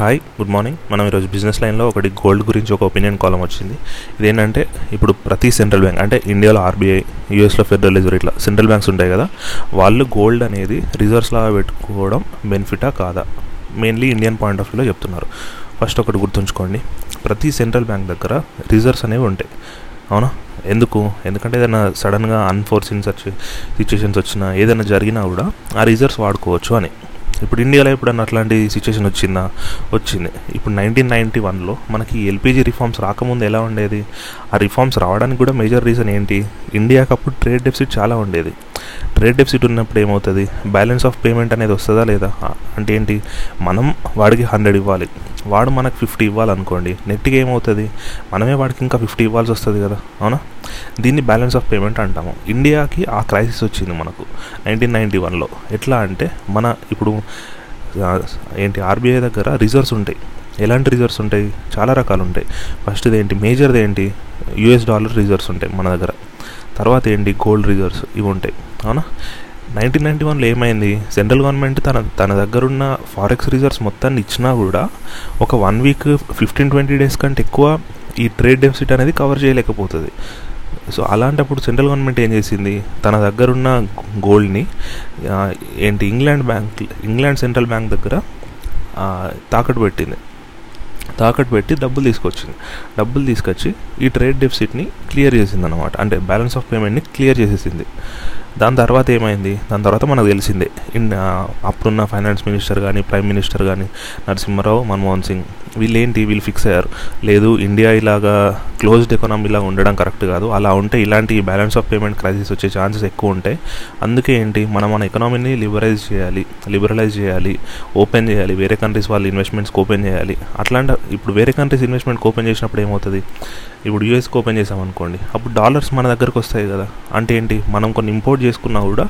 Hi good morning. మనం ఈరోజు business లైన్లో ఒకటి గోల్డ్ గురించి ఒక ఒపీనియన్ కాలం వచ్చింది. ఇదేంటంటే ఇప్పుడు ప్రతి సెంట్రల్ బ్యాంక్ అంటే ఇండియాలో ఆర్బీఐ యూఎస్లో ఫెడరల్ రిజర్వ్ ఇట్లా సెంట్రల్ బ్యాంక్స్ ఉంటాయి కదా వాళ్ళు గోల్డ్ అనేది రిజర్వ్స్ లాగా పెట్టుకోవడం బెనిఫిటా కాదా? మెయిన్లీ ఇండియన్ పాయింట్ ఆఫ్ వ్యూలో చెప్తున్నారు. ఫస్ట్ ఒకటి గుర్తుంచుకోండి. ప్రతి సెంట్రల్ బ్యాంక్ దగ్గర రిజర్వ్స్ అనేవి ఉంటాయి. అవునా? ఎందుకు? ఎందుకంటే ఏదైనా సడన్గా అన్ఫోర్సిన్ సచ్ సిచ్యువేషన్స్ వచ్చినా ఏదైనా జరిగినా కూడా ఆ రిజర్వ్స్ వాడుకోవచ్చు అని. ఇప్పుడు ఇండియాలో ఎప్పుడన్నా అట్లాంటి సిచ్యువేషన్ వచ్చిందా? వచ్చింది. ఇప్పుడు నైన్టీన్ నైంటీ వన్లో మనకి ఎల్పిజి రిఫార్మ్స్ రాకముందు ఎలా ఉండేది? ఆ రిఫార్మ్స్ రావడానికి కూడా మేజర్ రీజన్ ఏంటి? ఇండియాకి అప్పుడు ట్రేడ్ డెఫిసిట్ చాలా ఉండేది. ట్రేడ్ డెఫిసిట్ ఉన్నప్పుడు ఏమవుతుంది? బ్యాలెన్స్ ఆఫ్ పేమెంట్ అనేది వస్తుందా లేదా? అంటే ఏంటి? మనం వాడికి హండ్రెడ్ ఇవ్వాలి. వాడు మనకు ఫిఫ్టీ ఇవ్వాలనుకోండి. నెట్గా ఏమవుతుంది? మనమే వాడికి ఇంకా ఫిఫ్టీ ఇవ్వాల్సి వస్తుంది కదా? అవునా? దీన్ని బ్యాలెన్స్ ఆఫ్ పేమెంట్ అంటాము. ఇండియాకి ఆ క్రైసిస్ వచ్చింది మనకు నైన్టీన్ నైంటీ వన్లో. ఎట్లా అంటే మన ఇప్పుడు ఏంటి ఆర్బీఐ దగ్గర రిజర్వ్స్ ఉంటాయి. ఎలాంటి రిజర్వ్స్ ఉంటాయి? చాలా రకాలు ఉంటాయి ఫస్ట్ది ఏంటి మేజర్ది ఏంటి యూఎస్ డాలర్ రిజర్వ్స్ ఉంటాయి మన దగ్గర. తర్వాత ఏంటి గోల్డ్ రిజర్వ్స్ ఇవి ఉంటాయి. అవునా? నైన్టీన్ నైంటీ వన్లో ఏమైంది? సెంట్రల్ గవర్నమెంట్ తన తన దగ్గర ఉన్న ఫారెక్స్ రిజర్వ్స్ మొత్తాన్ని ఇచ్చినా కూడా ఒక one week fifteen twenty days కంటే ఎక్కువ ఈ ట్రేడ్ డెఫిసిట్ అనేది కవర్ చేయలేకపోతుంది. సో అలాంటప్పుడు సెంట్రల్ గవర్నమెంట్ ఏం చేసింది? తన దగ్గర ఉన్న గోల్డ్ని ఏంటి England bank England central bank దగ్గర తాకట్టు పెట్టింది. తాకట్టు పెట్టి డబ్బులు తీసుకొచ్చింది. డబ్బులు తీసుకొచ్చి ఈ ట్రేడ్ డెఫిసిట్ని క్లియర్ చేసింది అనమాట అంటే బ్యాలెన్స్ ఆఫ్ పేమెంట్ని క్లియర్ చేసేసింది. దాని తర్వాత ఏమైంది? దాని తర్వాత మనకు తెలిసిందే. ఇన్ అప్పుడున్న ఫైనాన్స్ మినిస్టర్ కానీ ప్రైమ్ మినిస్టర్ కానీ నరసింహారావు మన్మోహన్ సింగ్ వీళ్ళు ఏంటి వీళ్ళు ఫిక్స్ అయ్యారు. లేదు ఇండియా ఇలాగా క్లోజ్డ్ ఎకానమీలా ఉండడం కరెక్ట్ కాదు. అలా ఉంటే ఇలాంటి బ్యాలెన్స్ ఆఫ్ పేమెంట్ క్రైసిస్ వచ్చే ఛాన్సెస్ ఎక్కువ ఉంటాయి అందుకే ఏంటి? మనం మన ఎకనామీని లిబరైజ్ చేయాలి. లిబరలైజ్ చేయాలి. ఓపెన్ చేయాలి. వేరే కంట్రీస్ వాళ్ళు ఇన్వెస్ట్మెంట్స్కి ఓపెన్ చేయాలి. అట్లాంటి ఇప్పుడు వేరే కంట్రీస్ ఇన్వెస్ట్మెంట్కి ఓపెన్ చేసినప్పుడు ఏమవుతుంది? ఇప్పుడు యూఎస్కి ఓపెన్ చేసామనుకోండి అప్పుడు డాలర్స్ మన దగ్గరకు వస్తాయి కదా. అంటే ఏంటి? మనం కొన్ని ఇంపోర్ట్ చేసుకున్నా కూడా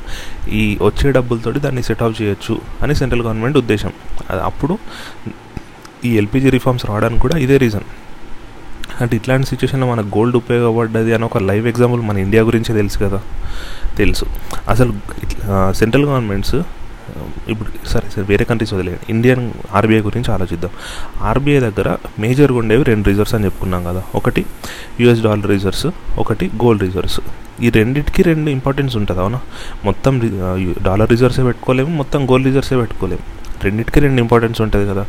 ఈ వచ్చే డబ్బులతోటి దాన్ని సెట్ ఆఫ్ చేయొచ్చు అని సెంట్రల్ గవర్నమెంట్ ఉద్దేశం. అప్పుడు ఈ ఎల్పిజి రిఫార్మ్స్ రావడానికి కూడా ఇదే రీజన్ అంటే ఇట్లాంటి సిచ్యువేషన్లో మనకు గోల్డ్ ఉపయోగపడ్డది అని ఒక లైవ్ ఎగ్జాంపుల్ మన ఇండియా గురించే తెలుసు కదా. తెలుసు. అసలు సెంట్రల్ గవర్నమెంట్స్ ఇప్పుడు సరే సరే వేరే కంట్రీస్ వదిలేయండి. ఇండియన్ ఆర్బీఐ గురించి ఆలోచిద్దాం. ఆర్బీఐ దగ్గర మేజర్గా ఉండేవి రెండు రిజర్వ్స్ అని చెప్పుకున్నాం కదా. ఒకటి యూఎస్ డాలర్ రిజర్వ్స్ ఒకటి గోల్డ్ రిజర్వ్స్ ఈ రెండింటికి రెండు ఇంపార్టెన్స్ ఉంటుంది అవునా? మొత్తం డాలర్ రిజర్వ్సే పెట్టుకోలేము మొత్తం గోల్డ్ రిజర్వ్సే పెట్టుకోలేము. రెండింటికి రెండు ఇంపార్టెన్స్ ఉంటుంది కదా.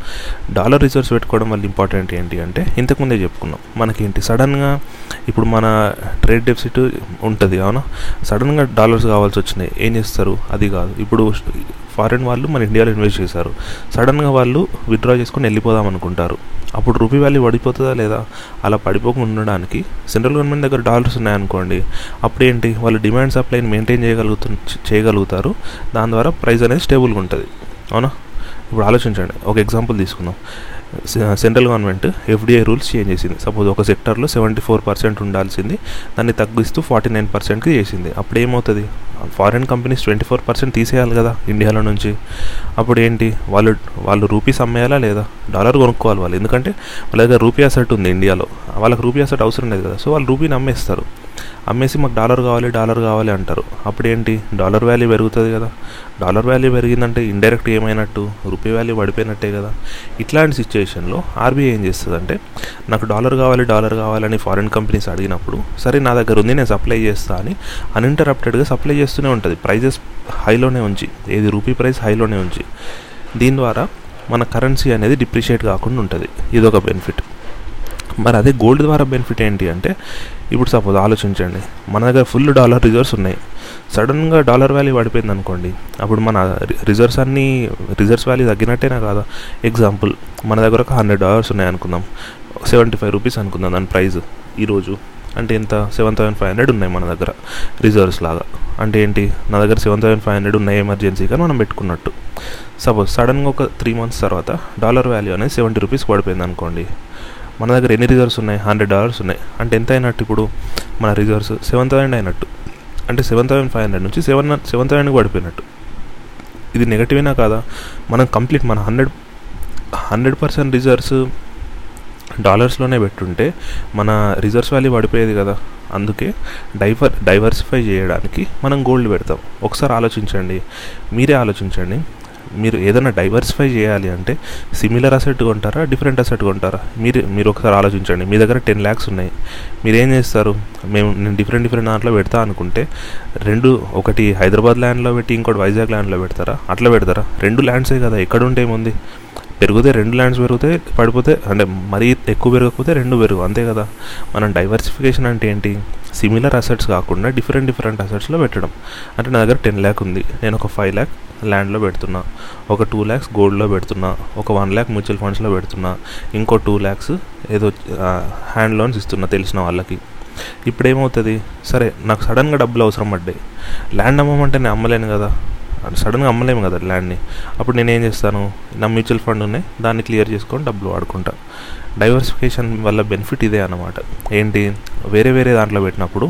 డాలర్ రిజర్వ్స్ పెట్టుకోవడం వల్ల ఇంపార్టెంట్ ఏంటి అంటే ఇంతకుముందే చెప్పుకున్నాం. మనకేంటి? సడన్గా ఇప్పుడు మన ట్రేడ్ డెఫిసిట్ ఉంటుంది అవునా? సడన్గా డాలర్స్ కావాల్సి వచ్చినాయి. ఏం చేస్తారు? అది కాదు. ఇప్పుడు ఫారెన్ వాళ్ళు మన ఇండియాలో ఇన్వెస్ట్ చేశారు. సడన్గా వాళ్ళు విత్డ్రా చేసుకొని వెళ్ళిపోదాం అనుకుంటారు. అప్పుడు రూపీ వాల్యూ పడిపోతుందా లేదా? అలా పడిపోకుండా ఉండడానికి సెంట్రల్ గవర్నమెంట్ దగ్గర డాలర్స్ ఉన్నాయనుకోండి అప్పుడు ఏంటి వాళ్ళు డిమాండ్ సప్లైని మెయింటైన్ చేయగలుగుతు చేయగలుగుతారు. దాని ద్వారా ప్రైస్ అనేది స్టేబుల్గా ఉంటుంది. అవునా? ఇప్పుడు ఆలోచించండి. ఒక ఎగ్జాంపుల్ తీసుకుందాం. Central government FDI rules change చేసింది. సపోజ్ ఒక సెక్టర్లో సెవెంటీ ఫోర్ పర్సెంట్ ఉండాల్సింది. దాన్ని తగ్గిస్తూ ఫార్టీ నైన్ పర్సెంట్కి చేసింది. అప్పుడు ఏమవుతుంది foreign companies twenty four percent తీసేయాలి కదా ఇండియాలో నుంచి. అప్పుడు ఏంటి వాళ్ళు వాళ్ళు రూపీస్ అమ్మేయాలా లేదా? డాలర్ కొనుక్కోవాలి వాళ్ళు. ఎందుకంటే వాళ్ళ దగ్గర రూపీ అసెట్ ఉంది ఇండియాలో. వాళ్ళకి రూపీ అసెట్ అవసరం లేదు కదా. సో వాళ్ళు రూపీని అమ్మేస్తారు. అమ్మేసి మాకు డాలర్ కావాలి డాలర్ కావాలి అంటారు. అప్పుడు ఏంటి డాలర్ వాల్యూ పెరుగుతుంది కదా. డాలర్ వాల్యూ పెరిగిందంటే ఇండైరెక్ట్ ఏమైనట్టు? రూపీ వాల్యూ పడిపోయినట్టే కదా. ఇట్లాంటి సిచ్యుయేషన్లో ఆర్బీఐ ఏం చేస్తుందంటే నాకు డాలర్ కావాలి డాలర్ కావాలని ఫారిన్ కంపెనీస్ అడిగినప్పుడు సరే నా దగ్గర ఉంది నేను సప్లై చేస్తా అని అన్ఇంటరప్టెడ్గా సప్లై చేస్తూనే ఉంటుంది. ప్రైజెస్ హైలోనే ఉంచి. ఏది రూపీ ప్రైస్ హైలోనే ఉంచి. దీని ద్వారా మన కరెన్సీ అనేది డిప్రిషియేట్ కాకుండా ఉంటుంది. ఇదొక బెనిఫిట్. మరి అదే గోల్డ్ ద్వారా బెనిఫిట్ ఏంటి అంటే ఇప్పుడు సపోజ్ ఆలోచించండి. మన దగ్గర ఫుల్ డాలర్ రిజర్వ్స్ ఉన్నాయి. సడన్గా డాలర్ వాల్యూ పడిపోయింది అనుకోండి. అప్పుడు మన రిజర్వ్స్ అన్నీ రిజర్వ్స్ వాల్యూ తగ్గినట్టేనా కాదా? ఎగ్జాంపుల్ మన దగ్గర ఒక హండ్రెడ్ డాలర్స్ ఉన్నాయి అనుకుందాం. సెవెంటీ ఫైవ్ రూపీస్ అనుకుందాం దాని ప్రైస్ ఈరోజు అంటే ఎంత? సెవెన్ థౌసండ్ ఫైవ్ హండ్రెడ్ ఉన్నాయి మన దగ్గర రిజర్వ్స్ లాగా. అంటే ఏంటి? నా దగ్గర సెవెన్ థౌసండ్ ఫైవ్ హండ్రెడ్ ఉన్నాయి ఎమర్జెన్సీగా మనం పెట్టుకున్నట్టు. సపోజ్ సడన్గా ఒక త్రీ మంత్స్ తర్వాత డాలర్ వాల్యూ అనేది సెవెంటీ రూపీస్ పడిపోయింది అనుకోండి. మన దగ్గర ఎన్ని రిజర్వ్స్ ఉన్నాయి? హండ్రెడ్ డాలర్స్ ఉన్నాయి. అంటే ఎంత అయినట్టు ఇప్పుడు? మన రిజర్వ్స్ సెవెన్ థౌసండ్ అయినట్టు. అంటే సెవెన్ థౌసండ్ ఫైవ్ హండ్రెడ్ నుంచి సెవెన్ సెవెన్ థౌసండ్కి పడిపోయినట్టు. ఇది నెగటివేనా కాదా? మనం కంప్లీట్ మన హండ్రెడ్ హండ్రెడ్ పర్సెంట్ రిజర్వ్స్ డాలర్స్లోనే పెట్టుంటే మన రిజర్వ్స్ వాల్యూ పడిపోయేది కదా. అందుకే డైవర్ డైవర్సిఫై చేయడానికి మనం గోల్డ్ పెడతాం. ఒకసారి ఆలోచించండి. మీరే ఆలోచించండి. మీరు ఏదైనా డైవర్సిఫై చేయాలి అంటే సిమిలర్ అసెట్ కొంటారా డిఫరెంట్ అసెట్ కొంటారా? మీరు మీరు ఒకసారి ఆలోచించండి. మీ దగ్గర టెన్ ల్యాక్స్ ఉన్నాయి. మీరు ఏం చేస్తారు? మేము నేను డిఫరెంట్ డిఫరెంట్ దాంట్లో పెడతా అనుకుంటే రెండు ఒకటి హైదరాబాద్ ల్యాండ్లో పెట్టి ఇంకోటి వైజాగ్ ల్యాండ్లో పెడతారా? అట్లా పెడతారా? రెండు ల్యాండ్సే కదా ఎక్కడ ఉంటే ఏముంది? పెరిగితే రెండు ల్యాండ్స్ పెరిగితే పడిపోతే అంటే మరీ ఎక్కువ పెరగకపోతే రెండు పెరుగు అంతే కదా? మనం డైవర్సిఫికేషన్ అంటే ఏంటి? సిమిలర్ అసెట్స్ కాకుండా డిఫరెంట్ డిఫరెంట్ అసెట్స్లో పెట్టడం. అంటే నా దగ్గర టెన్ ల్యాక్ ఉంది. నేను ఒక ఫైవ్ ల్యాక్ ల్యాండ్లో పెడుతున్నా. ఒక టూ ల్యాక్స్ గోల్డ్లో పెడుతున్నా. ఒక వన్ ల్యాక్ మ్యూచువల్ ఫండ్స్లో పెడుతున్నా. ఇంకో టూ ల్యాక్స్ ఏదో హ్యాండ్ లోన్స్ ఇస్తున్నా తెలిసిన వాళ్ళకి. ఇప్పుడు ఏమవుతుంది సరే నాకు సడన్గా డబ్బులు అవసరం పడ్డాయి. ల్యాండ్ అమ్మమంటే నేను అమ్మలేను కదా. సడన్గా అమ్మలేము కదా ల్యాండ్ని. అప్పుడు నేను ఏం చేస్తాను నా మ్యూచువల్ ఫండ్ ఉన్నాయి దాన్ని క్లియర్ చేసుకొని డబ్బులు వాడుకుంటా. డైవర్సిఫికేషన్ వల్ల బెనిఫిట్ ఇదే అనమాట ఏంటి? వేరే వేరే దాంట్లో పెట్టినప్పుడు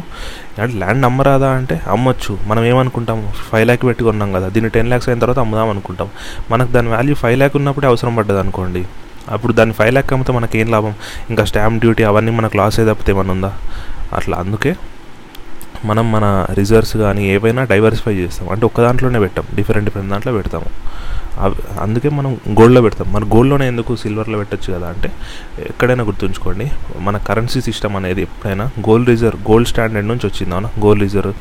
అంటే ల్యాండ్ అమ్మరాదా అంటే అమ్మొచ్చు. మనం ఏమనుకుంటాం? ఫైవ్ ల్యాక్ పెట్టి కొన్నాం కదా దీన్ని టెన్ ల్యాక్స్ అయిన తర్వాత అమ్ముదాం అనుకుంటాం. మనకు దాని వాల్యూ ఫైవ్ ల్యాక్ ఉన్నప్పుడే అవసరం పడ్డది అనుకోండి. అప్పుడు దాన్ని ఫైవ్ ల్యాక్ అమ్మితే మనకి ఏం లాభం? ఇంకా స్టాంప్ డ్యూటీ అవన్నీ మనకు లాస్ ఏ తప్పితే ఏమన్నా ఉందా? అట్లా అందుకే మనం మన రిజర్వ్స్ కానీ ఏవైనా డైవర్సిఫై చేస్తాం. అంటే ఒక్క దాంట్లోనే పెట్టాం. డిఫరెంట్ డిఫరెంట్ దాంట్లో పెడతాము. అందుకే మనం గోల్డ్లో పెడతాం. మన గోల్డ్లోనే ఎందుకు సిల్వర్లో పెట్టచ్చు కదా అంటే ఎక్కడైనా గుర్తుంచుకోండి. మన కరెన్సీ సిస్టమ్ అనేది ఎప్పుడైనా గోల్డ్ రిజర్వ్ గోల్డ్ స్టాండర్డ్ నుంచి వచ్చింది అవునా? గోల్డ్ రిజర్వ్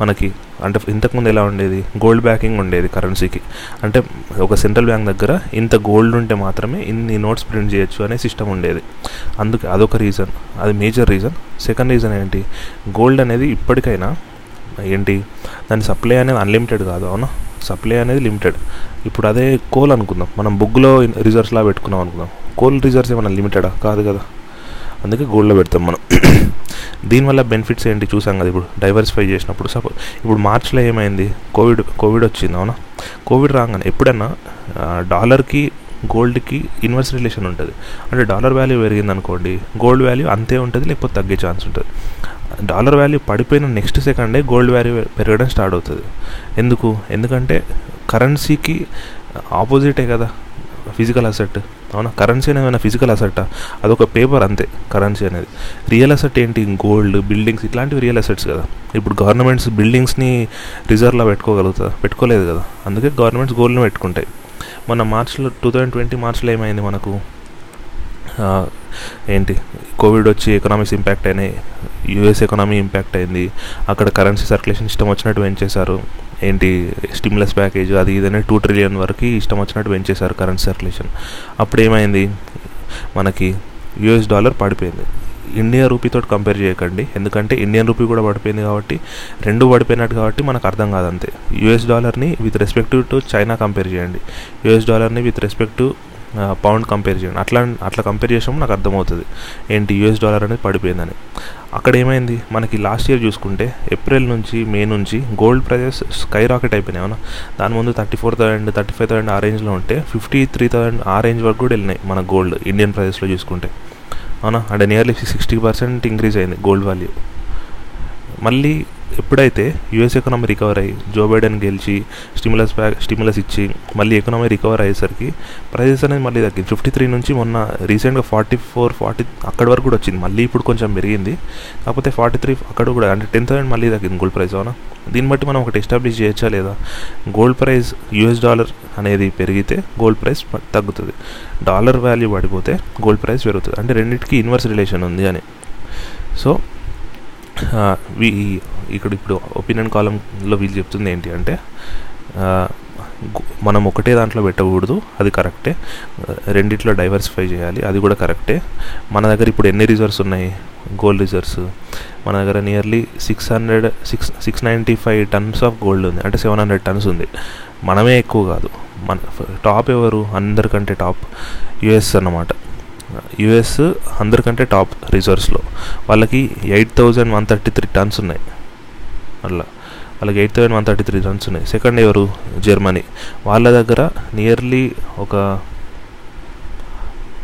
మనకి అంటే ఇంతకుముందు ఎలా ఉండేది? గోల్డ్ బ్యాకింగ్ ఉండేది కరెన్సీకి అంటే ఒక సెంట్రల్ బ్యాంక్ దగ్గర ఇంత గోల్డ్ ఉంటే మాత్రమే ఇన్ని నోట్స్ ప్రింట్ చేయొచ్చు అనే సిస్టమ్ ఉండేది. అందుకే అదొక రీజన్ అది మేజర్ రీజన్ సెకండ్ రీజన్ ఏంటి? గోల్డ్ అనేది ఇప్పటికైనా ఏంటి? దాని సప్లై అనేది అన్లిమిటెడ్ కాదు అవునా? సప్లై అనేది లిమిటెడ్ ఇప్పుడు అదే కోల్ అనుకుందాం. మనం బుగ్గులో రిజర్వ్స్లా పెట్టుకున్నాం అనుకుందాం. కోల్ రిజర్వ్స్ ఏమైనా లిమిటెడా కాదు కదా. అందుకే గోల్డ్లో పెడతాం మనం. దీనివల్ల బెనిఫిట్స్ ఏంటి చూసాం కదా ఇప్పుడు డైవర్సిఫై చేసినప్పుడు. సపోజ్ ఇప్పుడు మార్చ్లో ఏమైంది? కోవిడ్ కోవిడ్ వచ్చింది అవునా? కోవిడ్ రాగానే ఎప్పుడన్నా డాలర్కి గోల్డ్కి ఇన్వర్స్ రిలేషన్ ఉంటుంది. అంటే డాలర్ వాల్యూ పెరిగింది అనుకోండి గోల్డ్ వాల్యూ అంతే ఉంటుంది లేకపోతే తగ్గే ఛాన్స్ ఉంటుంది. డాలర్ వాల్యూ పడిపోయిన నెక్స్ట్ సెకండే గోల్డ్ వాల్యూ పెరగడం స్టార్ట్ అవుతుంది. ఎందుకు? ఎందుకంటే కరెన్సీకి ఆపోజిటే కదా ఫిజికల్ అసెట్ అవునా? కరెన్సీ అనేది ఏమైనా ఫిజికల్ అసెట్టా అదొక పేపర్ అంతే కరెన్సీ అనేది. రియల్ అసెట్ ఏంటి? గోల్డ్ బిల్డింగ్స్ ఇట్లాంటివి రియల్ అసెట్స్ కదా. ఇప్పుడు గవర్నమెంట్స్ బిల్డింగ్స్ని రిజర్వ్లో పెట్టుకోగలుగుతా? పెట్టుకోలేదు కదా. అందుకే గవర్నమెంట్స్ గోల్డ్ని పెట్టుకుంటాయి. మొన్న మార్చ్లో టూ థౌజండ్ ట్వంటీ మార్చ్లో ఏమైంది మనకు? ఏంటి? కోవిడ్ వచ్చి ఎకనామిక్స్ ఇంపాక్ట్ అయినాయి. యూఎస్ ఎకనామీ ఇంపాక్ట్ అయింది. అక్కడ కరెన్సీ సర్క్యులేషన్ ఇష్టం వచ్చినట్టు పెంచేశారు ఏంటి స్టిమ్లస్ ప్యాకేజ్ అది ఇదనే టూ ట్రిలియన్ వరకు ఇష్టం వచ్చినట్టు పెంచేశారు కరెన్సీ సర్క్యులేషన్ అప్పుడు ఏమైంది మనకి యూఎస్ డాలర్ పడిపోయింది. ఇండియా రూపీతో కంపేర్ చేయకండి. ఎందుకంటే ఇండియన్ రూపీ కూడా పడిపోయింది కాబట్టి రెండు పడిపోయినట్టు కాబట్టి మనకు అర్థం కాదంతే US డాలర్ని with respect to China compare చేయండి. US డాలర్ని with respect to pound compare చేయండి అట్లా అట్లా కంపేర్ చేసినప్పుడు నాకు అర్థమవుతుంది. ఏంటి యూఎస్ డాలర్ అనేది పడిపోయిందని. అక్కడ ఏమైంది? మనకి లాస్ట్ ఇయర్ చూసుకుంటే ఏప్రిల్ నుంచి మే నుంచి గోల్డ్ ప్రైజెస్ స్కై రాకెట్ అయిపోయినాయి అవునా? దాని ముందు thirty four thousand thirty five thousand ఆ రేంజ్లో ఉంటే ఫిఫ్టీ త్రీ థౌసండ్ ఆ రేంజ్ వరకు కూడా వెళ్ళినాయి మన గోల్డ్ ఇండియన్ ప్రైజెస్లో చూసుకుంటే. అవునా? అంటే నియర్లీ సిక్స్టీ పర్సెంట్ ఇంక్రీజ్ అయింది గోల్డ్ వాల్యూ మళ్ళీ ఎప్పుడైతే యూఎస్ ఎకనామీ రికవర్ అయ్యి జో బైడెన్ గెలిచి స్టిమ్యులస్ ప్యాక్ స్టిమ్యులస్ ఇచ్చి మళ్ళీ ఎకనామీ రికవర్ అయ్యేసరికి ప్రైజెస్ అనేది మళ్ళీ తగ్గింది. ఫిఫ్టీ త్రీ నుంచి మొన్న రీసెంట్గా ఫార్టీ ఫోర్ ఫార్టీ అక్కడి వరకు కూడా వచ్చింది. మళ్ళీ ఇప్పుడు కొంచెం పెరిగింది. కాకపోతే ఫార్టీ త్రీ అక్కడ కూడా అంటే టెన్ థౌసండ్ మళ్ళీ తగ్గింది గోల్డ్ ప్రైస్ అవునా? దీన్ని బట్టి మనం ఒకటి ఎస్టాబ్లిష్ చేయొచ్చా లేదా? గోల్డ్ ప్రైస్ యూఎస్ డాలర్ అనేది పెరిగితే గోల్డ్ ప్రైస్ తగ్గుతుంది. డాలర్ వాల్యూ పడిపోతే గోల్డ్ ప్రైస్ పెరుగుతుంది. అంటే రెండింటికి ఇన్వర్స్ రిలేషన్ ఉంది అని. సో ఈ ఇక్కడ ఇప్పుడు ఒపీనియన్ కాలంలో వీళ్ళు చెప్తుంది ఏంటి అంటే మనం ఒకటే దాంట్లో పెట్టకూడదు అది కరెక్టే. రెండిట్లో డైవర్సిఫై చేయాలి అది కూడా కరెక్టే. మన దగ్గర ఇప్పుడు ఎన్ని రిజర్వ్స్ ఉన్నాయి? గోల్డ్ రిజర్వ్స్ మన దగ్గర nearly six hundred six six ninety five tons of gold ఉంది. అంటే సెవెన్ హండ్రెడ్ టన్స్ ఉంది. మనమే ఎక్కువ కాదు. మన టాప్ ఎవరు? అందరికంటే టాప్ యుఎస్ అన్నమాట. యుఎస్ అందరికంటే టాప్ రిజర్వ్స్లో వాళ్ళకి eight thousand one thirty three tons ఉన్నాయి. అట్లా. వాళ్ళకి eight thousand one thirty three runs ఉన్నాయి. సెకండ్ ఎవరు జర్మనీ. వాళ్ళ దగ్గర నియర్లీ ఒక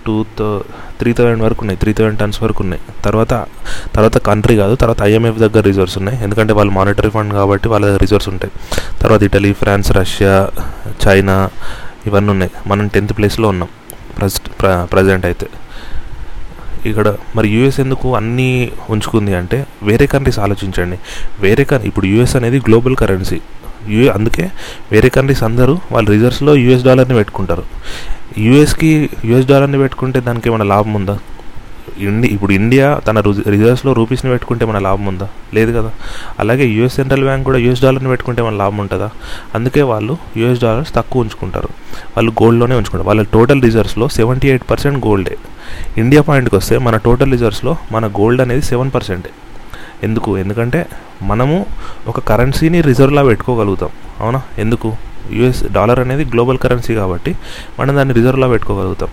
టూ థౌ త్రీ థౌసండ్ వరకు ఉన్నాయి. త్రీ థౌసండ్ టన్స్ వరకు ఉన్నాయి. తర్వాత తర్వాత కంట్రీ కాదు తర్వాత ఐఎంఎఫ్ దగ్గర రిజర్వ్స్ ఉన్నాయి. ఎందుకంటే వాళ్ళు మానిటరీ ఫండ్ కాబట్టి వాళ్ళ దగ్గర రిజర్వ్స్ ఉంటాయి. తర్వాత ఇటలీ ఫ్రాన్స్ రష్యా చైనా ఇవన్నీ ఉన్నాయి. మనం టెన్త్ ప్లేస్లో ఉన్నాం. ప్రజెంట్ ప్రజెంట్ అయితే. ఇక్కడ మరి యూఎస్ ఎందుకు అన్నీ ఉంచుకుంది అంటే వేరే కంట్రీస్ ఆలోచించండి. వేరే కన్ ఇప్పుడు యూఎస్ అనేది గ్లోబల్ కరెన్సీ యూ అందుకే వేరే కంట్రీస్ అందరూ వాళ్ళ రిజర్వ్స్లో యూఎస్ డాలర్ని పెట్టుకుంటారు. యూఎస్కి యూఎస్ డాలర్ని పెట్టుకుంటే దానికి ఏమైనా లాభం ఉందా? ఇండి ఇప్పుడు ఇండియా తన రిజర్వ్స్లో రూపీస్ని పెట్టుకుంటే మన లాభం ఉందా? లేదు కదా. అలాగే యూఎస్ సెంట్రల్ బ్యాంక్ కూడా యూఎస్ డాలర్ని పెట్టుకుంటే మన లాభం ఉంటుందా? అందుకే వాళ్ళు యూఎస్ డాలర్స్ తక్కువ ఉంచుకుంటారు. వాళ్ళు గోల్డ్లోనే ఉంచుకుంటారు. వాళ్ళ టోటల్ రిజర్వ్స్లో సెవెంటీ ఎయిట్ పర్సెంట్ గోల్డే. ఇండియా పాయింట్కి వస్తే మన టోటల్ రిజర్వ్స్లో మన గోల్డ్ అనేది సెవెన్ పర్సెంటే. ఎందుకు? ఎందుకంటే మనము ఒక కరెన్సీని రిజర్వ్లా పెట్టుకోగలుగుతాం. అవునా? ఎందుకు? యుఎస్ డాలర్ అనేది గ్లోబల్ కరెన్సీ కాబట్టి మనం దాన్ని రిజర్వ్లా పెట్టుకోగలుగుతాం.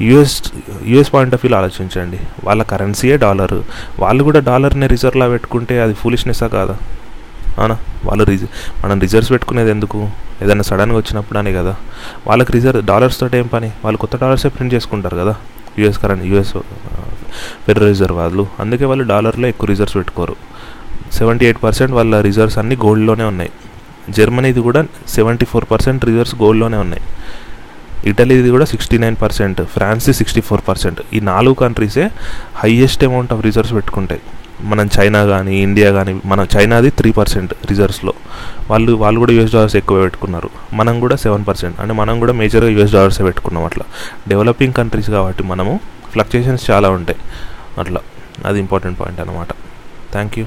యుఎస్ యుఎస్ పాయింట్ ఆఫ్ వ్యూలో ఆలోచించండి. వాళ్ళ కరెన్సీయే డాలర్ వాళ్ళు కూడా డాలర్ని రిజర్వ్లా పెట్టుకుంటే అది ఫూలిష్నెస్సా కాదా? అవునా? వాళ్ళు రిజ మనం రిజర్వ్స్ పెట్టుకునేది ఎందుకు? ఏదైనా సడన్గా వచ్చినప్పుడు అని కదా. వాళ్ళకి రిజర్వ్ డాలర్స్ తోటి ఏం పని? వాళ్ళు కొత్త డాలర్సే ప్రింట్ చేసుకుంటారు కదా. US current US federal reserve వాళ్ళు. అందుకే వాళ్ళు డాలర్లో ఎక్కువ రిజర్వ్స్ పెట్టుకోరు. సెవెంటీ ఎయిట్ పర్సెంట్ వాళ్ళ రిజర్వ్స్ అన్నీ గోల్డ్లోనే ఉన్నాయి. జర్మనీది కూడా సెవెంటీ ఫోర్ పర్సెంట్ రిజర్వ్స్ గోల్డ్లోనే ఉన్నాయి. ఇటలీది కూడా సిక్స్టీ నైన్ పర్సెంట్ ఫ్రాన్స్ది సిక్స్టీ ఫోర్ పర్సెంట్. ఈ నాలుగు కంట్రీసే హయ్యెస్ట్ అమౌంట్ ఆఫ్ రిజర్వ్స్ పెట్టుకుంటాయి. మనం చైనా కానీ ఇండియా కానీ మన చైనాది త్రీ పర్సెంట్ రిజర్వ్స్లో వాళ్ళు వాళ్ళు కూడా యూఎస్ డాలర్స్ ఎక్కువ పెట్టుకున్నారు. మనం కూడా సెవెన్ పర్సెంట్ అంటే మనం కూడా మేజర్గా యూఎస్ డాలర్సే పెట్టుకున్నాం అట్లా. డెవలపింగ్ కంట్రీస్ కాబట్టి మనము ఫ్లక్చుయేషన్స్ చాలా ఉంటాయి. అట్లా. అది ఇంపార్టెంట్ పాయింట్ అనమాట థ్యాంక్ యూ